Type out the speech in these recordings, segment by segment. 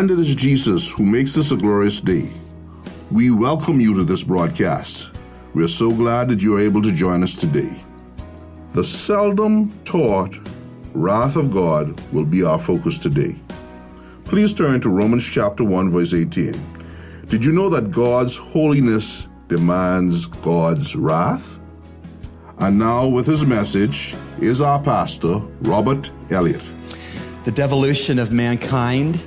And it is Jesus who makes this a glorious day. We welcome you to this broadcast. We are so glad that you are able to join us today. The seldom taught wrath of God will be our focus today. Please turn to Romans chapter 1 verse 18. Did you know that God's holiness demands God's wrath? And now with his message is our pastor, Robert Elliott. The devolution of mankind,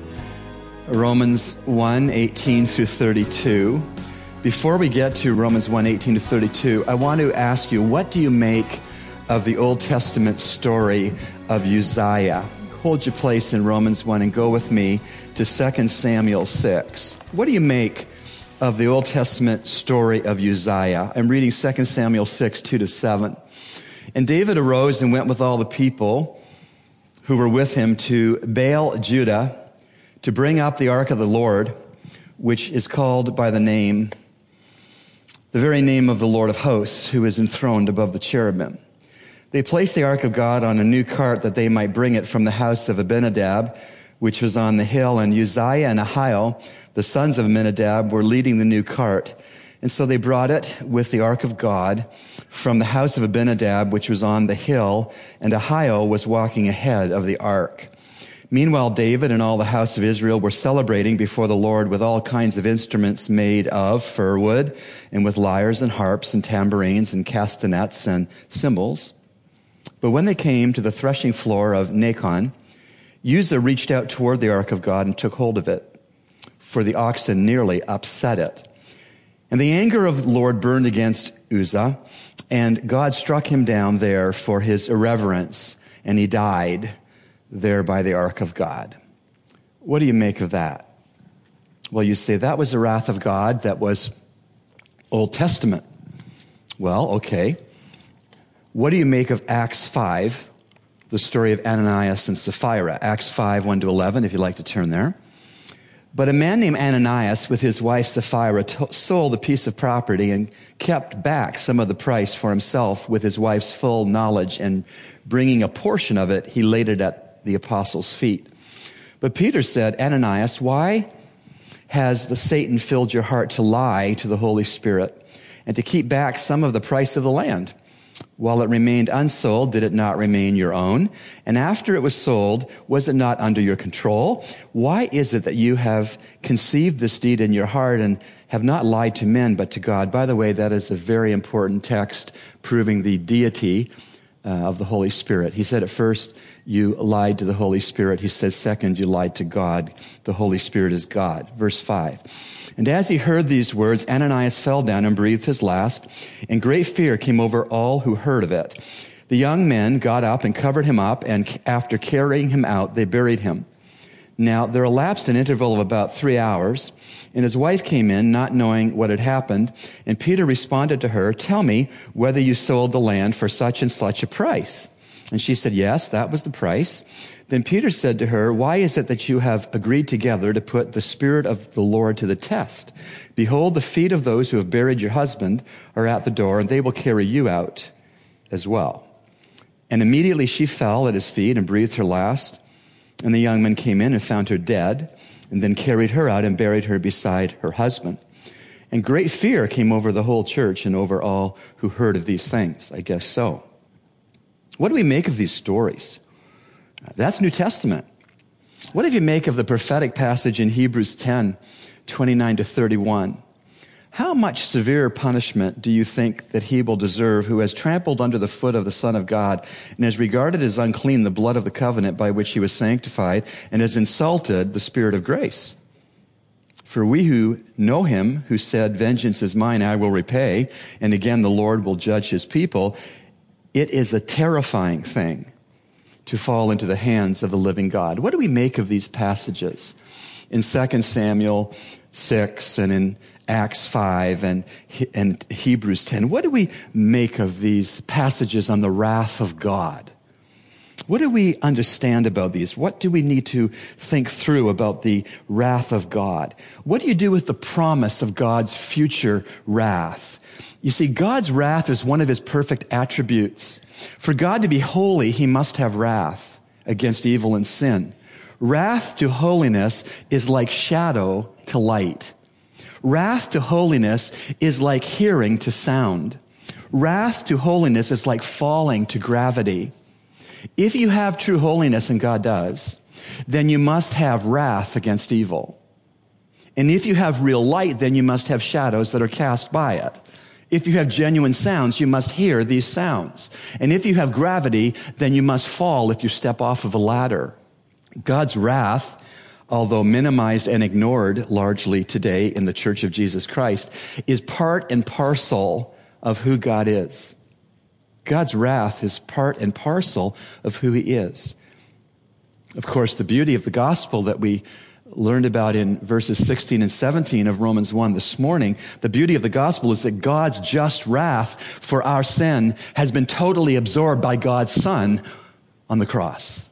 Romans 1 18 through 32. Before we get to Romans 1 18 to 32, I want to ask you, what do you make of the Old Testament story of Uzziah? Hold your place in Romans 1 and go with me to 2 Samuel 6. What do you make of the Old Testament story of Uzziah? I'm reading 2 Samuel 6 2 to 7. And David arose and went with all the people who were with him to Baal Judah to bring up the ark of the Lord, which is called by the name, the very name of the Lord of hosts, who is enthroned above the cherubim. They placed the ark of God on a new cart that they might bring it from the house of Abinadab, which was on the hill, and Uzziah and Ahio, the sons of Abinadab, were leading the new cart. And so they brought it with the ark of God from the house of Abinadab, which was on the hill, and Ahio was walking ahead of the ark. Meanwhile, David and all the house of Israel were celebrating before the Lord with all kinds of instruments made of fir wood, and with lyres and harps and tambourines and castanets and cymbals. But when they came to the threshing floor of Nacon, Uzzah reached out toward the ark of God and took hold of it, for the oxen nearly upset it. And the anger of the Lord burned against Uzzah, and God struck him down there for his irreverence, and he died there by the ark of God. What do you make of that? Well, you say that was the wrath of God that was Old Testament. Well, okay. What do you make of Acts 5, the story of Ananias and Sapphira? Acts 5, 1 to 11, if you'd like to turn there. But a man named Ananias, with his wife Sapphira, sold a piece of property and kept back some of the price for himself with his wife's full knowledge, and bringing a portion of it, he laid it at the apostles' feet. But Peter said, Ananias, why has the Satan filled your heart to lie to the Holy Spirit and to keep back some of the price of the land? While it remained unsold, did it not remain your own? And after it was sold, was it not under your control? Why is it that you have conceived this deed in your heart and have not lied to men, but to God? By the way, that is a very important text proving the deity uh, of the Holy Spirit. He said at first, you lied to the Holy Spirit. He says second, you lied to God. The Holy Spirit is God. Verse five. And as he heard these words, Ananias fell down and breathed his last, and great fear came over all who heard of it. The young men got up and covered him up, and after carrying him out, they buried him. Now, there elapsed an interval of about three hours, and his wife came in, not knowing what had happened, and Peter responded to her, Tell me whether you sold the land for such and such a price. And she said, Yes, that was the price. Then Peter said to her, Why is it that you have agreed together to put the Spirit of the Lord to the test? Behold, the feet of those who have buried your husband are at the door, and they will carry you out as well. And immediately she fell at his feet and breathed her last. And the young men came in and found her dead, and then carried her out and buried her beside her husband. And great fear came over the whole church and over all who heard of these things. I guess so. What do we make of these stories? That's New Testament. What do you make of the prophetic passage in Hebrews 10, 29 to 31? How much severe punishment do you think that he will deserve who has trampled under the foot of the Son of God and has regarded as unclean the blood of the covenant by which he was sanctified and has insulted the Spirit of grace? For we who know him, who said, Vengeance is mine, I will repay, and again the Lord will judge his people, it is a terrifying thing to fall into the hands of the living God. What do we make of these passages in 2 Samuel 6 and in Acts 5 and, and Hebrews 10? What do we make of these passages on the wrath of God? What do we understand about these? What do we need to think through about the wrath of God? What do you do with the promise of God's future wrath? You see, God's wrath is one of his perfect attributes. For God to be holy, he must have wrath against evil and sin. Wrath to holiness is like shadow to light. Wrath to holiness is like hearing to sound. Wrath to holiness is like falling to gravity. If you have true holiness, and God does, then you must have wrath against evil. And if you have real light, then you must have shadows that are cast by it. If you have genuine sounds, you must hear these sounds. And if you have gravity, then you must fall if you step off of a ladder. God's wrath, although minimized and ignored largely today in the Church of Jesus Christ, is part and parcel of who God is. God's wrath is part and parcel of who he is. Of course, the beauty of the gospel that we learned about in verses 16 and 17 of Romans 1 this morning, the beauty of the gospel is that God's just wrath for our sin has been totally absorbed by God's son on the cross.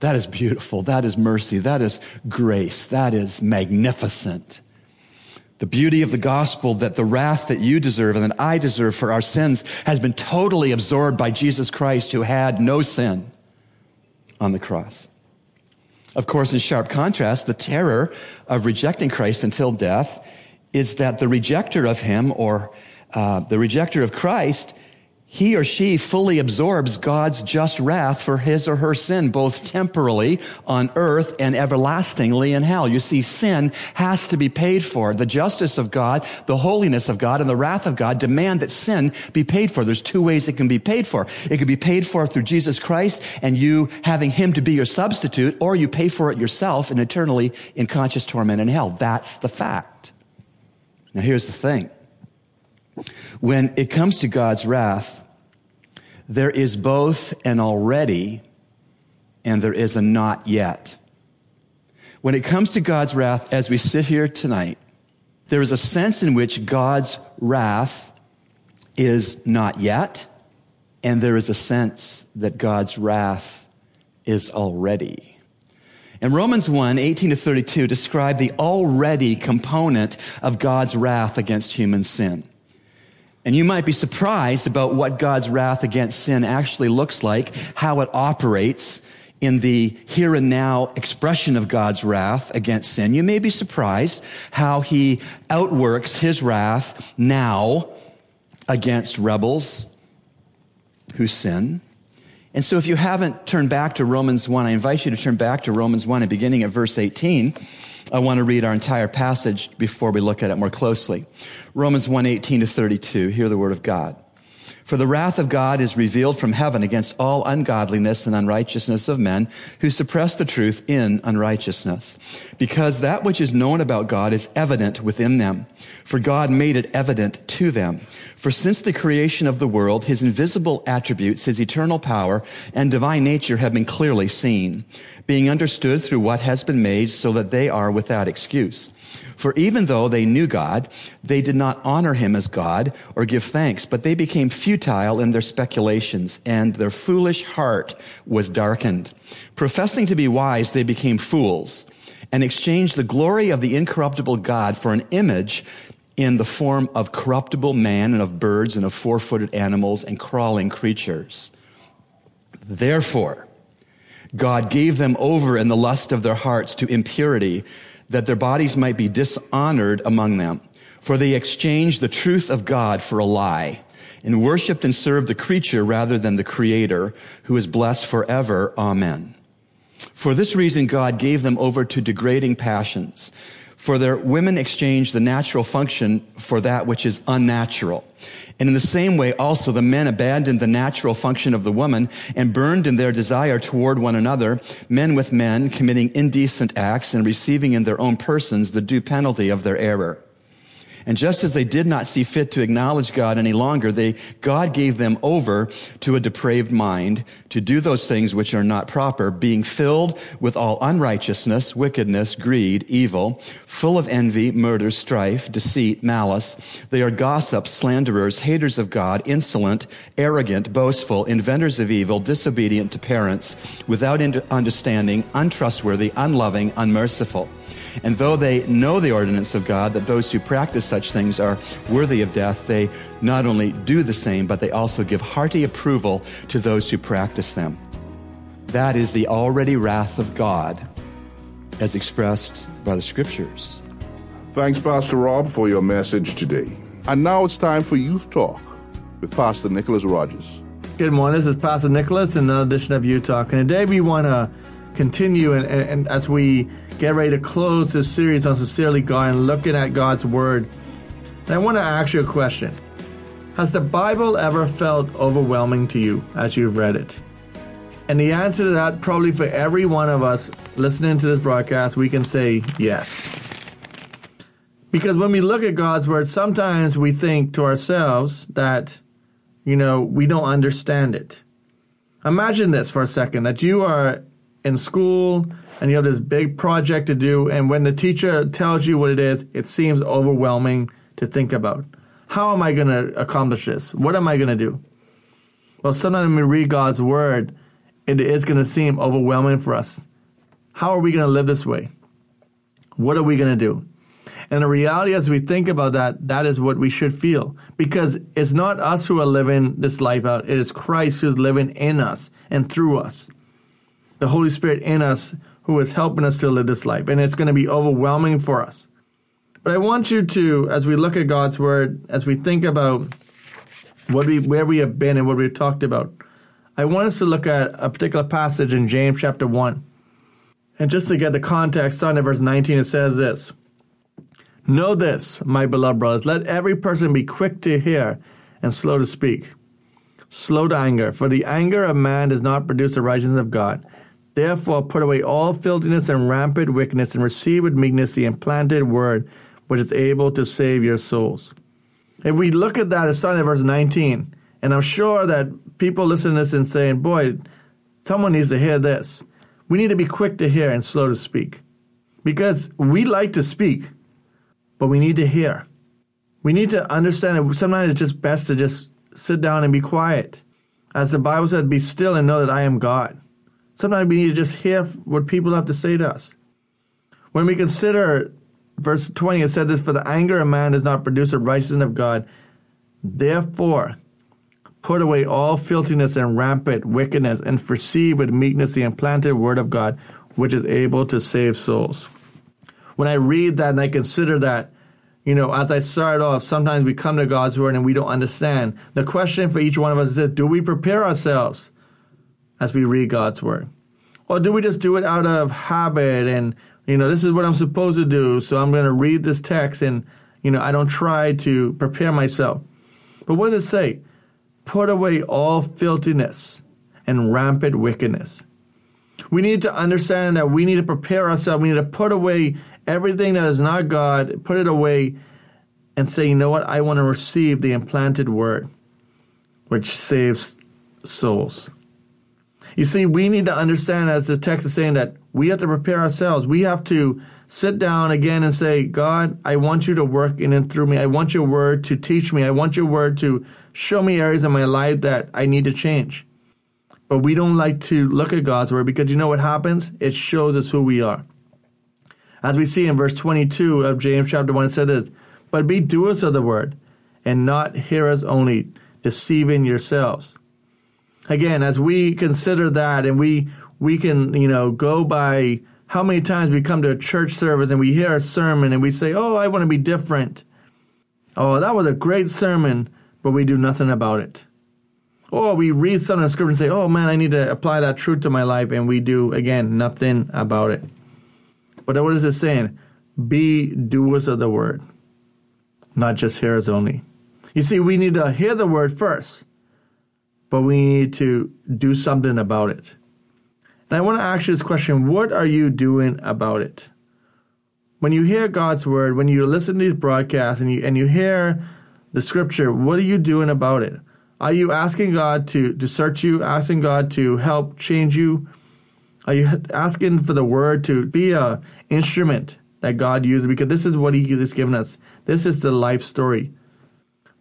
That is beautiful. That is mercy. That is grace. That is magnificent. The beauty of the gospel that the wrath that you deserve and that I deserve for our sins has been totally absorbed by Jesus Christ who had no sin on the cross. Of course, in sharp contrast, the terror of rejecting Christ until death is that the rejecter of him or uh, the rejecter of Christ he or she fully absorbs God's just wrath for his or her sin, both temporally on earth and everlastingly in hell. You see, sin has to be paid for. The justice of God, the holiness of God, and the wrath of God demand that sin be paid for. There's two ways it can be paid for. It can be paid for through Jesus Christ and you having him to be your substitute, or you pay for it yourself and eternally in conscious torment in hell. That's the fact. Now here's the thing. When it comes to God's wrath, there is both an already and there is a not yet. When it comes to God's wrath, as we sit here tonight, there is a sense in which God's wrath is not yet, and there is a sense that God's wrath is already. And Romans 1, 18 to 32 describe the already component of God's wrath against human sin. And you might be surprised about what God's wrath against sin actually looks like, how it operates in the here and now expression of God's wrath against sin. You may be surprised how he outworks his wrath now against rebels who sin. And so if you haven't turned back to Romans 1, I invite you to turn back to Romans 1 and beginning at verse 18. I want to read our entire passage before we look at it more closely. Romans 1, 18 to 32. Hear the word of God. For the wrath of God is revealed from heaven against all ungodliness and unrighteousness of men who suppress the truth in unrighteousness. Because that which is known about God is evident within them. For God made it evident to them. For since the creation of the world, his invisible attributes, his eternal power, and divine nature have been clearly seen, being understood through what has been made so that they are without excuse. For even though they knew God, they did not honor him as God or give thanks, but they became futile in their speculations and their foolish heart was darkened. Professing to be wise, they became fools and exchanged the glory of the incorruptible God for an image in the form of corruptible man and of birds and of four-footed animals and crawling creatures. Therefore, God gave them over in the lust of their hearts to impurity that their bodies might be dishonored among them. For they exchanged the truth of God for a lie and worshiped and served the creature rather than the creator who is blessed forever. Amen. For this reason, God gave them over to degrading passions. For their women exchanged the natural function for that which is unnatural. And in the same way, also the men abandoned the natural function of the woman and burned in their desire toward one another, men with men committing indecent acts and receiving in their own persons the due penalty of their error. And just as they did not see fit to acknowledge God any longer, they, God gave them over to a depraved mind to do those things which are not proper, being filled with all unrighteousness, wickedness, greed, evil, full of envy, murder, strife, deceit, malice. They are gossips, slanderers, haters of God, insolent, arrogant, boastful, inventors of evil, disobedient to parents, without understanding, untrustworthy, unloving, unmerciful. And though they know the ordinance of God, that those who practice such things are worthy of death, they not only do the same, but they also give hearty approval to those who practice them. That is the already wrath of God as expressed by the scriptures. Thanks, Pastor Rob, for your message today. And now it's time for Youth Talk with Pastor Nicholas Rogers. Good morning. This is Pastor Nicholas in another edition of Youth Talk. And today we want to continue and, and, and, as we get ready to close this series on Sincerely God and looking at God's Word. And I want to ask you a question. Has the Bible ever felt overwhelming to you as you've read it? And the answer to that, probably for every one of us listening to this broadcast, we can say yes. Because when we look at God's Word, sometimes we think to ourselves that, you know, we don't understand it. Imagine this for a second that you are in school and you have this big project to do, and when the teacher tells you what it is, it seems overwhelming to think about. How am I going to accomplish this? What am I going to do? Well, sometimes when we read God's word, it is going to seem overwhelming for us. How are we going to live this way? What are we going to do? And the reality, as we think about that, that is what we should feel. Because it's not us who are living this life out, it is Christ who's living in us and through us the Holy Spirit in us who is helping us to live this life. And it's going to be overwhelming for us. But I want you to, as we look at God's word, as we think about what we, where we have been and what we've talked about, I want us to look at a particular passage in James chapter 1. And just to get the context on it, verse 19, it says this Know this, my beloved brothers, let every person be quick to hear and slow to speak, slow to anger, for the anger of man does not produce the righteousness of God. Therefore, put away all filthiness and rampant wickedness, and receive with meekness the implanted word, which is able to save your souls. If we look at that, it's starting at verse 19, and I'm sure that people listen to this and saying, boy, someone needs to hear this. We need to be quick to hear and slow to speak. Because we like to speak, but we need to hear. We need to understand that sometimes it's just best to just sit down and be quiet. As the Bible said, be still and know that I am God. Sometimes we need to just hear what people have to say to us. When we consider verse 20, it said this For the anger of man does not produce the righteousness of God. Therefore, put away all filthiness and rampant wickedness, and receive with meekness the implanted word of God, which is able to save souls. When I read that and I consider that, you know, as I start off, sometimes we come to God's word and we don't understand. The question for each one of us is this, do we prepare ourselves as we read God's word? Or do we just do it out of habit and, you know, this is what I'm supposed to do, so I'm going to read this text and, you know, I don't try to prepare myself. But what does it say? Put away all filthiness and rampant wickedness. We need to understand that we need to prepare ourselves. We need to put away everything that is not God, put it away, and say, you know what? I want to receive the implanted word, which saves souls. You see, we need to understand, as the text is saying, that we have to prepare ourselves. We have to sit down again and say, God, I want you to work in and through me. I want your word to teach me. I want your word to show me areas in my life that I need to change. But we don't like to look at God's word because you know what happens? It shows us who we are. As we see in verse 22 of James chapter 1, it says this, But be doers of the word, and not hearers only, deceiving yourselves again, as we consider that and we we can, you know, go by how many times we come to a church service and we hear a sermon and we say, "Oh, I want to be different." Oh, that was a great sermon, but we do nothing about it. Or we read something in scripture and say, "Oh man, I need to apply that truth to my life," and we do again nothing about it. But what is it saying? Be doers of the word, not just hearers only. You see, we need to hear the word first but we need to do something about it. And I want to ask you this question what are you doing about it? when you hear God's word, when you listen to these broadcasts and you and you hear the scripture, what are you doing about it? Are you asking God to, to search you, asking God to help change you? Are you asking for the word to be a instrument that God uses? Because this is what He has given us. This is the life story.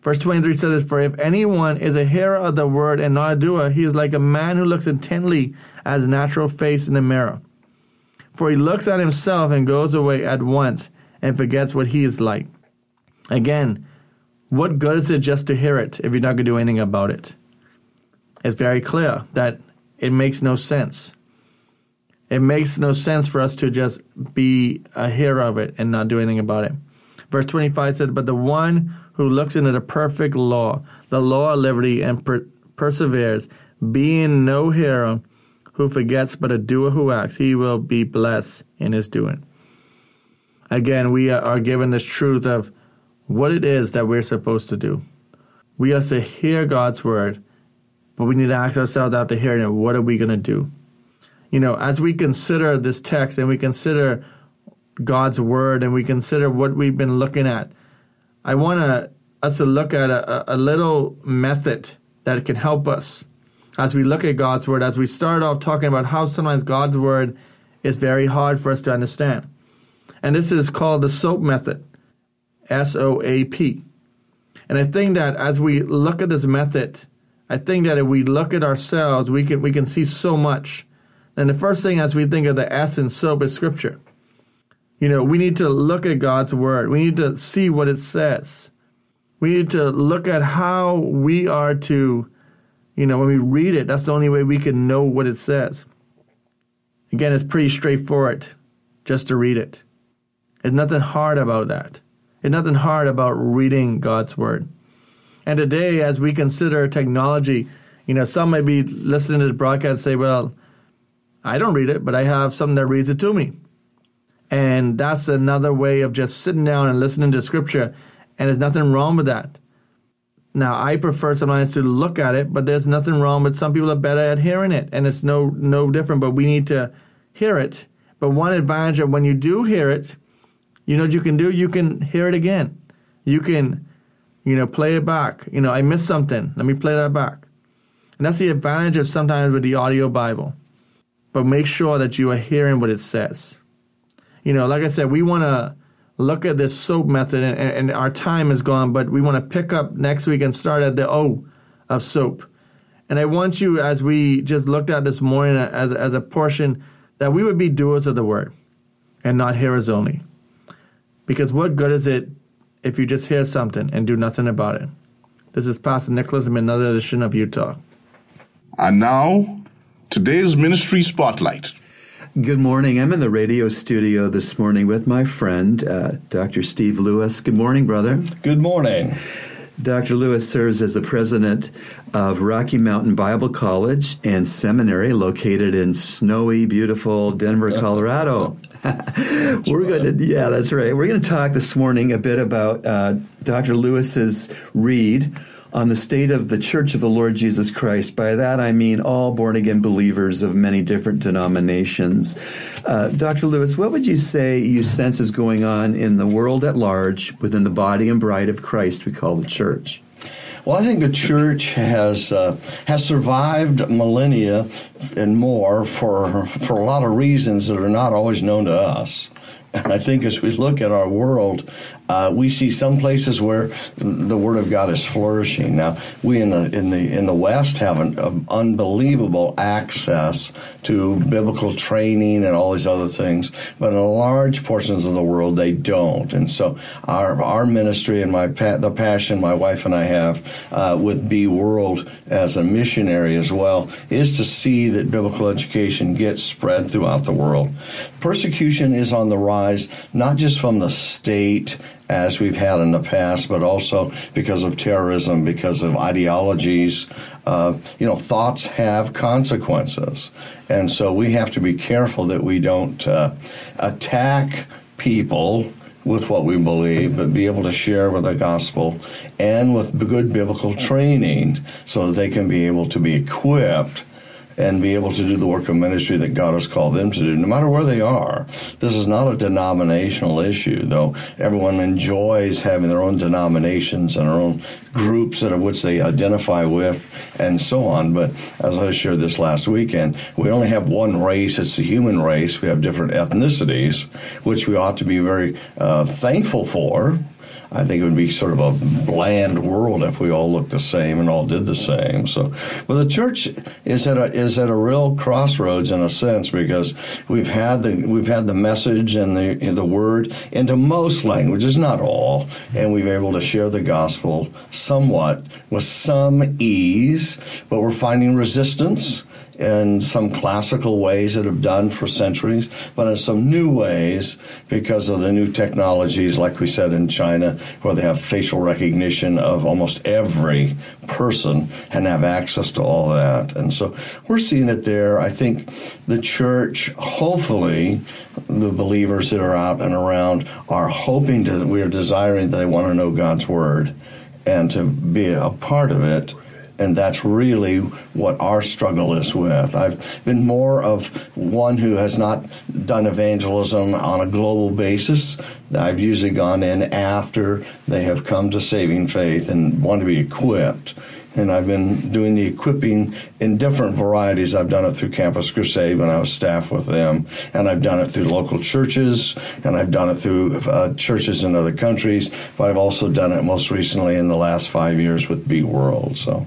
Verse 23 says, For if anyone is a hearer of the word and not a doer, he is like a man who looks intently at his natural face in the mirror. For he looks at himself and goes away at once and forgets what he is like. Again, what good is it just to hear it if you're not going to do anything about it? It's very clear that it makes no sense. It makes no sense for us to just be a hearer of it and not do anything about it. Verse 25 said, But the one who looks into the perfect law, the law of liberty, and per- perseveres, being no hearer who forgets, but a doer who acts, he will be blessed in his doing. Again, we are given this truth of what it is that we're supposed to do. We are to hear God's word, but we need to ask ourselves after hearing it, what are we going to do? You know, as we consider this text and we consider God's word and we consider what we've been looking at, I want us to look at a, a little method that can help us as we look at God's word, as we start off talking about how sometimes God's word is very hard for us to understand. And this is called the SOAP method. S O A P. And I think that as we look at this method, I think that if we look at ourselves, we can we can see so much. And the first thing as we think of the S in SOAP is scripture. You know, we need to look at God's word. We need to see what it says. We need to look at how we are to, you know, when we read it, that's the only way we can know what it says. Again, it's pretty straightforward just to read it. There's nothing hard about that. There's nothing hard about reading God's Word. And today, as we consider technology, you know, some may be listening to the broadcast say, well, I don't read it, but I have something that reads it to me. And that's another way of just sitting down and listening to Scripture. And there's nothing wrong with that. Now, I prefer sometimes to look at it, but there's nothing wrong with some people are better at hearing it, and it's no no different. But we need to hear it. But one advantage of when you do hear it, you know what you can do? You can hear it again. You can, you know, play it back. You know, I missed something. Let me play that back. And that's the advantage of sometimes with the audio Bible. But make sure that you are hearing what it says. You know, like I said, we want to look at this soap method, and, and our time is gone, but we want to pick up next week and start at the O of soap. And I want you, as we just looked at this morning as, as a portion, that we would be doers of the word and not hearers only. Because what good is it if you just hear something and do nothing about it? This is Pastor Nicholas in another edition of Youth Talk. And now, today's ministry spotlight. Good morning. I'm in the radio studio this morning with my friend, uh, Dr. Steve Lewis. Good morning, brother. Good morning. Dr. Lewis serves as the president of Rocky Mountain Bible College and Seminary located in snowy, beautiful Denver, Colorado. We're going to, yeah, that's right. We're going to talk this morning a bit about uh, Dr. Lewis's read on the state of the Church of the Lord Jesus Christ. By that I mean all born again believers of many different denominations. Uh, Dr. Lewis, what would you say you sense is going on in the world at large within the body and bride of Christ we call the church? Well, I think the church has uh, has survived millennia and more for for a lot of reasons that are not always known to us. And I think as we look at our world, uh, we see some places where the Word of God is flourishing. Now, we in the in the in the West have an, unbelievable access to biblical training and all these other things, but in large portions of the world they don't. And so, our our ministry and my the passion my wife and I have uh, with BEE World as a missionary as well is to see that biblical education gets spread throughout the world. Persecution is on the rise, not just from the state as we've had in the past, but also because of terrorism, because of ideologies. Uh, you know, thoughts have consequences. And so we have to be careful that we don't uh, attack people with what we believe, but be able to share with the gospel and with good biblical training so that they can be able to be equipped and be able to do the work of ministry that God has called them to do, no matter where they are. This is not a denominational issue, though everyone enjoys having their own denominations and their own groups that of which they identify with and so on. But as I shared this last weekend, we only have one race. It's the human race. We have different ethnicities, which we ought to be very uh, thankful for. I think it would be sort of a bland world if we all looked the same and all did the same. So, but the church is at a is at a real crossroads in a sense because we've had the we've had the message and the the word into most languages, not all, and we've been able to share the gospel somewhat with some ease, but we're finding resistance in some classical ways that have done for centuries, but in some new ways because of the new technologies, like we said in China, where they have facial recognition of almost every person and have access to all that. And so we're seeing it there. I think the church, hopefully, the believers that are out and around are hoping to, we are desiring that they want to know God's word and to be a part of it and that's really what our struggle is with. I've been more of one who has not done evangelism on a global basis. I've usually gone in after they have come to saving faith and want to be equipped and I've been doing the equipping in different varieties. I've done it through Campus Crusade when I was staff with them, and I've done it through local churches, and I've done it through uh, churches in other countries. But I've also done it most recently in the last five years with BEE World. So,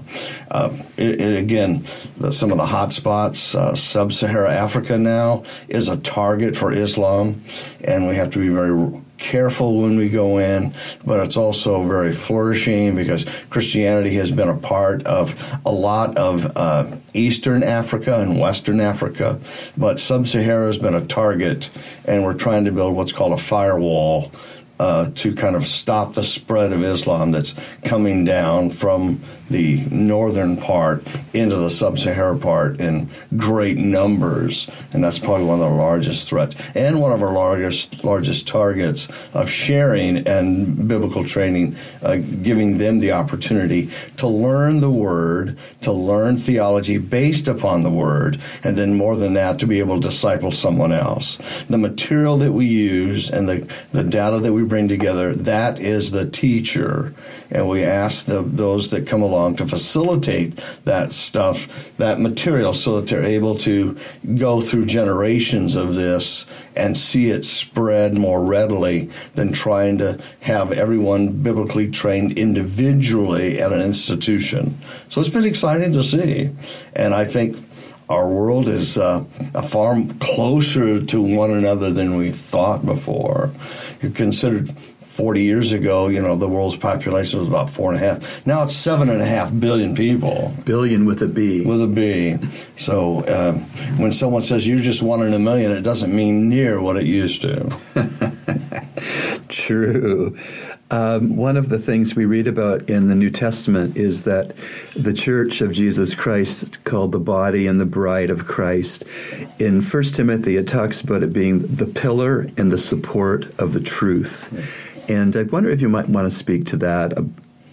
uh, it, it, again, the, some of the hot spots, uh, Sub-Sahara Africa now is a target for Islam, and we have to be very careful when we go in, but it's also very flourishing because Christianity has been a part of a lot of uh, Eastern Africa and Western Africa, but Sub Sahara has been a target, and we're trying to build what's called a firewall. Uh, to kind of stop the spread of Islam that's coming down from the northern part into the sub-Saharan part in great numbers, and that's probably one of the largest threats and one of our largest largest targets of sharing and biblical training, uh, giving them the opportunity to learn the Word, to learn theology based upon the Word, and then more than that, to be able to disciple someone else. The material that we use and the the data that we bring together, that is the teacher, and we ask the, those that come along along to facilitate that stuff, that material, so that they're able to go through generations of this and see it spread more readily than trying to have everyone biblically trained individually at an institution. So it's been exciting to see. And I think our world is uh, far closer to one another than we thought before. You considered 40 years ago, you know, the world's population was about four and a half. Now it's seven and a half billion people. Billion with a B. With a B. So uh, when someone says you're just one in a million, it doesn't mean near what it used to. True. Um, one of the things we read about in the New Testament is that the Church of Jesus Christ, called the body and the bride of Christ, in 1 Timothy, it talks about it being the pillar and the support of the truth. And I wonder if you might want to speak to that uh,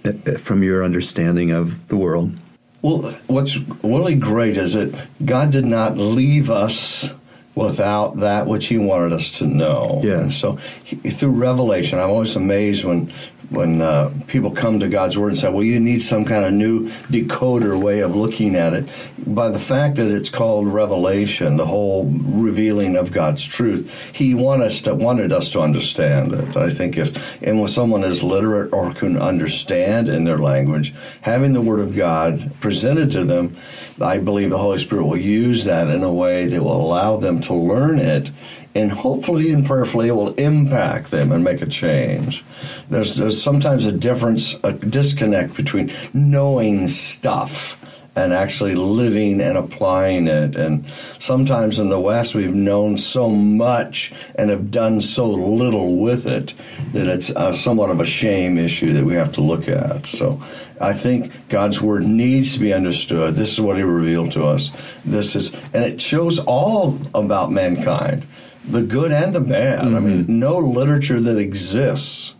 uh, from your understanding of the world. Well, what's really great is that God did not leave us without that which He wanted us to know. Yeah. And so, he, through revelation, I'm always amazed when when uh, people come to God's Word and say, well, you need some kind of new decoder way of looking at it. By the fact that it's called revelation, the whole revealing of God's truth, He want us to, wanted us to understand it. I think if, and when someone is literate or can understand in their language, having the Word of God presented to them, I believe the Holy Spirit will use that in a way that will allow them to learn it and hopefully and prayerfully it will impact them and make a change. There's, there's sometimes a difference, a disconnect between knowing stuff and actually living and applying it. And sometimes in the West, we've known so much and have done so little with it that it's uh, somewhat of a shame issue that we have to look at. So I think God's word needs to be understood. This is what He revealed to us. This is, and it shows all about mankind the good and the bad. Mm-hmm. I mean, mm-hmm. no literature that exists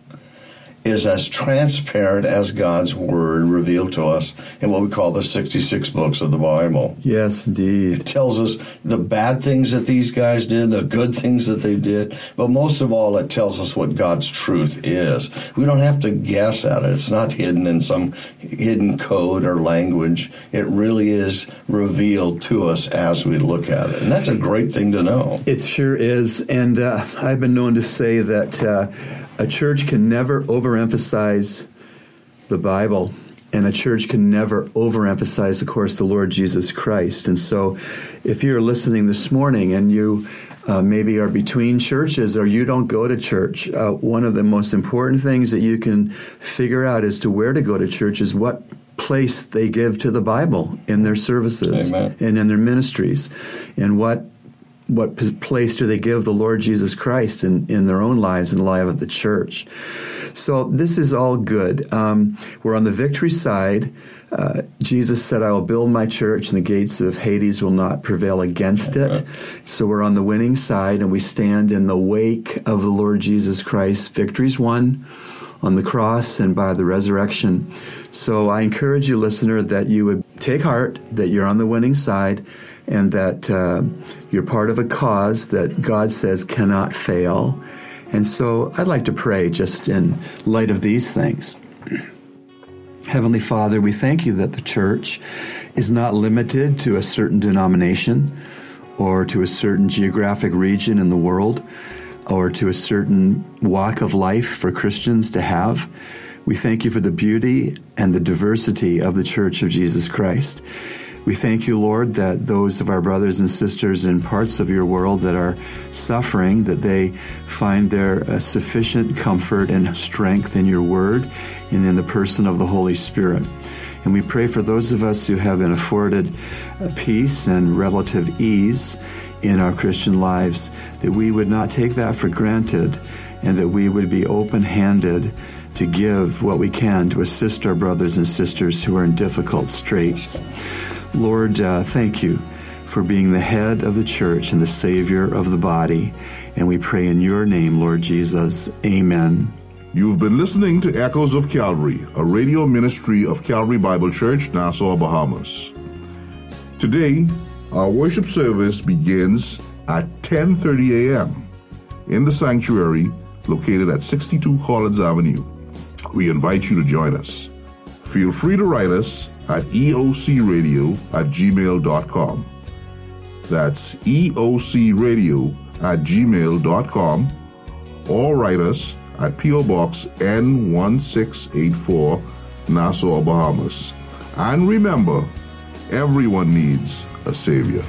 is as transparent as God's Word revealed to us in what we call the 66 books of the Bible. Yes, indeed. It tells us the bad things that these guys did, the good things that they did, but most of all, it tells us what God's truth is. We don't have to guess at it. It's not hidden in some hidden code or language. It really is revealed to us as we look at it. And that's a great thing to know. It sure is. And uh, I've been known to say that uh, a church can never overemphasize the Bible. And a church can never overemphasize, of course, the Lord Jesus Christ. And so, if you're listening this morning and you uh, maybe are between churches or you don't go to church, uh, one of the most important things that you can figure out as to where to go to church is what place they give to the Bible in their services Amen. and in their ministries, and what what place do they give the Lord Jesus Christ in, in their own lives and the life of the church? So this is all good. Um, we're on the victory side. Uh, Jesus said, I will build my church, and the gates of Hades will not prevail against it. So we're on the winning side, and we stand in the wake of the Lord Jesus Christ. Victory's won on the cross and by the resurrection. So I encourage you, listener, that you would take heart that you're on the winning side and that uh, you're part of a cause that God says cannot fail. And so I'd like to pray just in light of these things. Heavenly Father, we thank you that the church is not limited to a certain denomination or to a certain geographic region in the world or to a certain walk of life for Christians to have. We thank you for the beauty and the diversity of the Church of Jesus Christ. We thank you, Lord, that those of our brothers and sisters in parts of your world that are suffering, that they find their uh, sufficient comfort and strength in your word and in the person of the Holy Spirit. And we pray for those of us who have been afforded uh, peace and relative ease in our Christian lives, that we would not take that for granted and that we would be open handed to give what we can to assist our brothers and sisters who are in difficult straits. Lord, uh, thank you for being the head of the church and the Savior of the body. And we pray in your name, Lord Jesus. Amen. You've been listening to Echoes of Calvary, a radio ministry of Calvary Bible Church, Nassau, Bahamas. Today, our worship service begins at 10:30 a.m. in the sanctuary located at 62 Collins Avenue. We invite you to join us. Feel free to write us at eocradio at gmail.com. That's eocradio at gmail.com or write us at P.O. Box N1684, Nassau, Bahamas. And remember, everyone needs a Savior.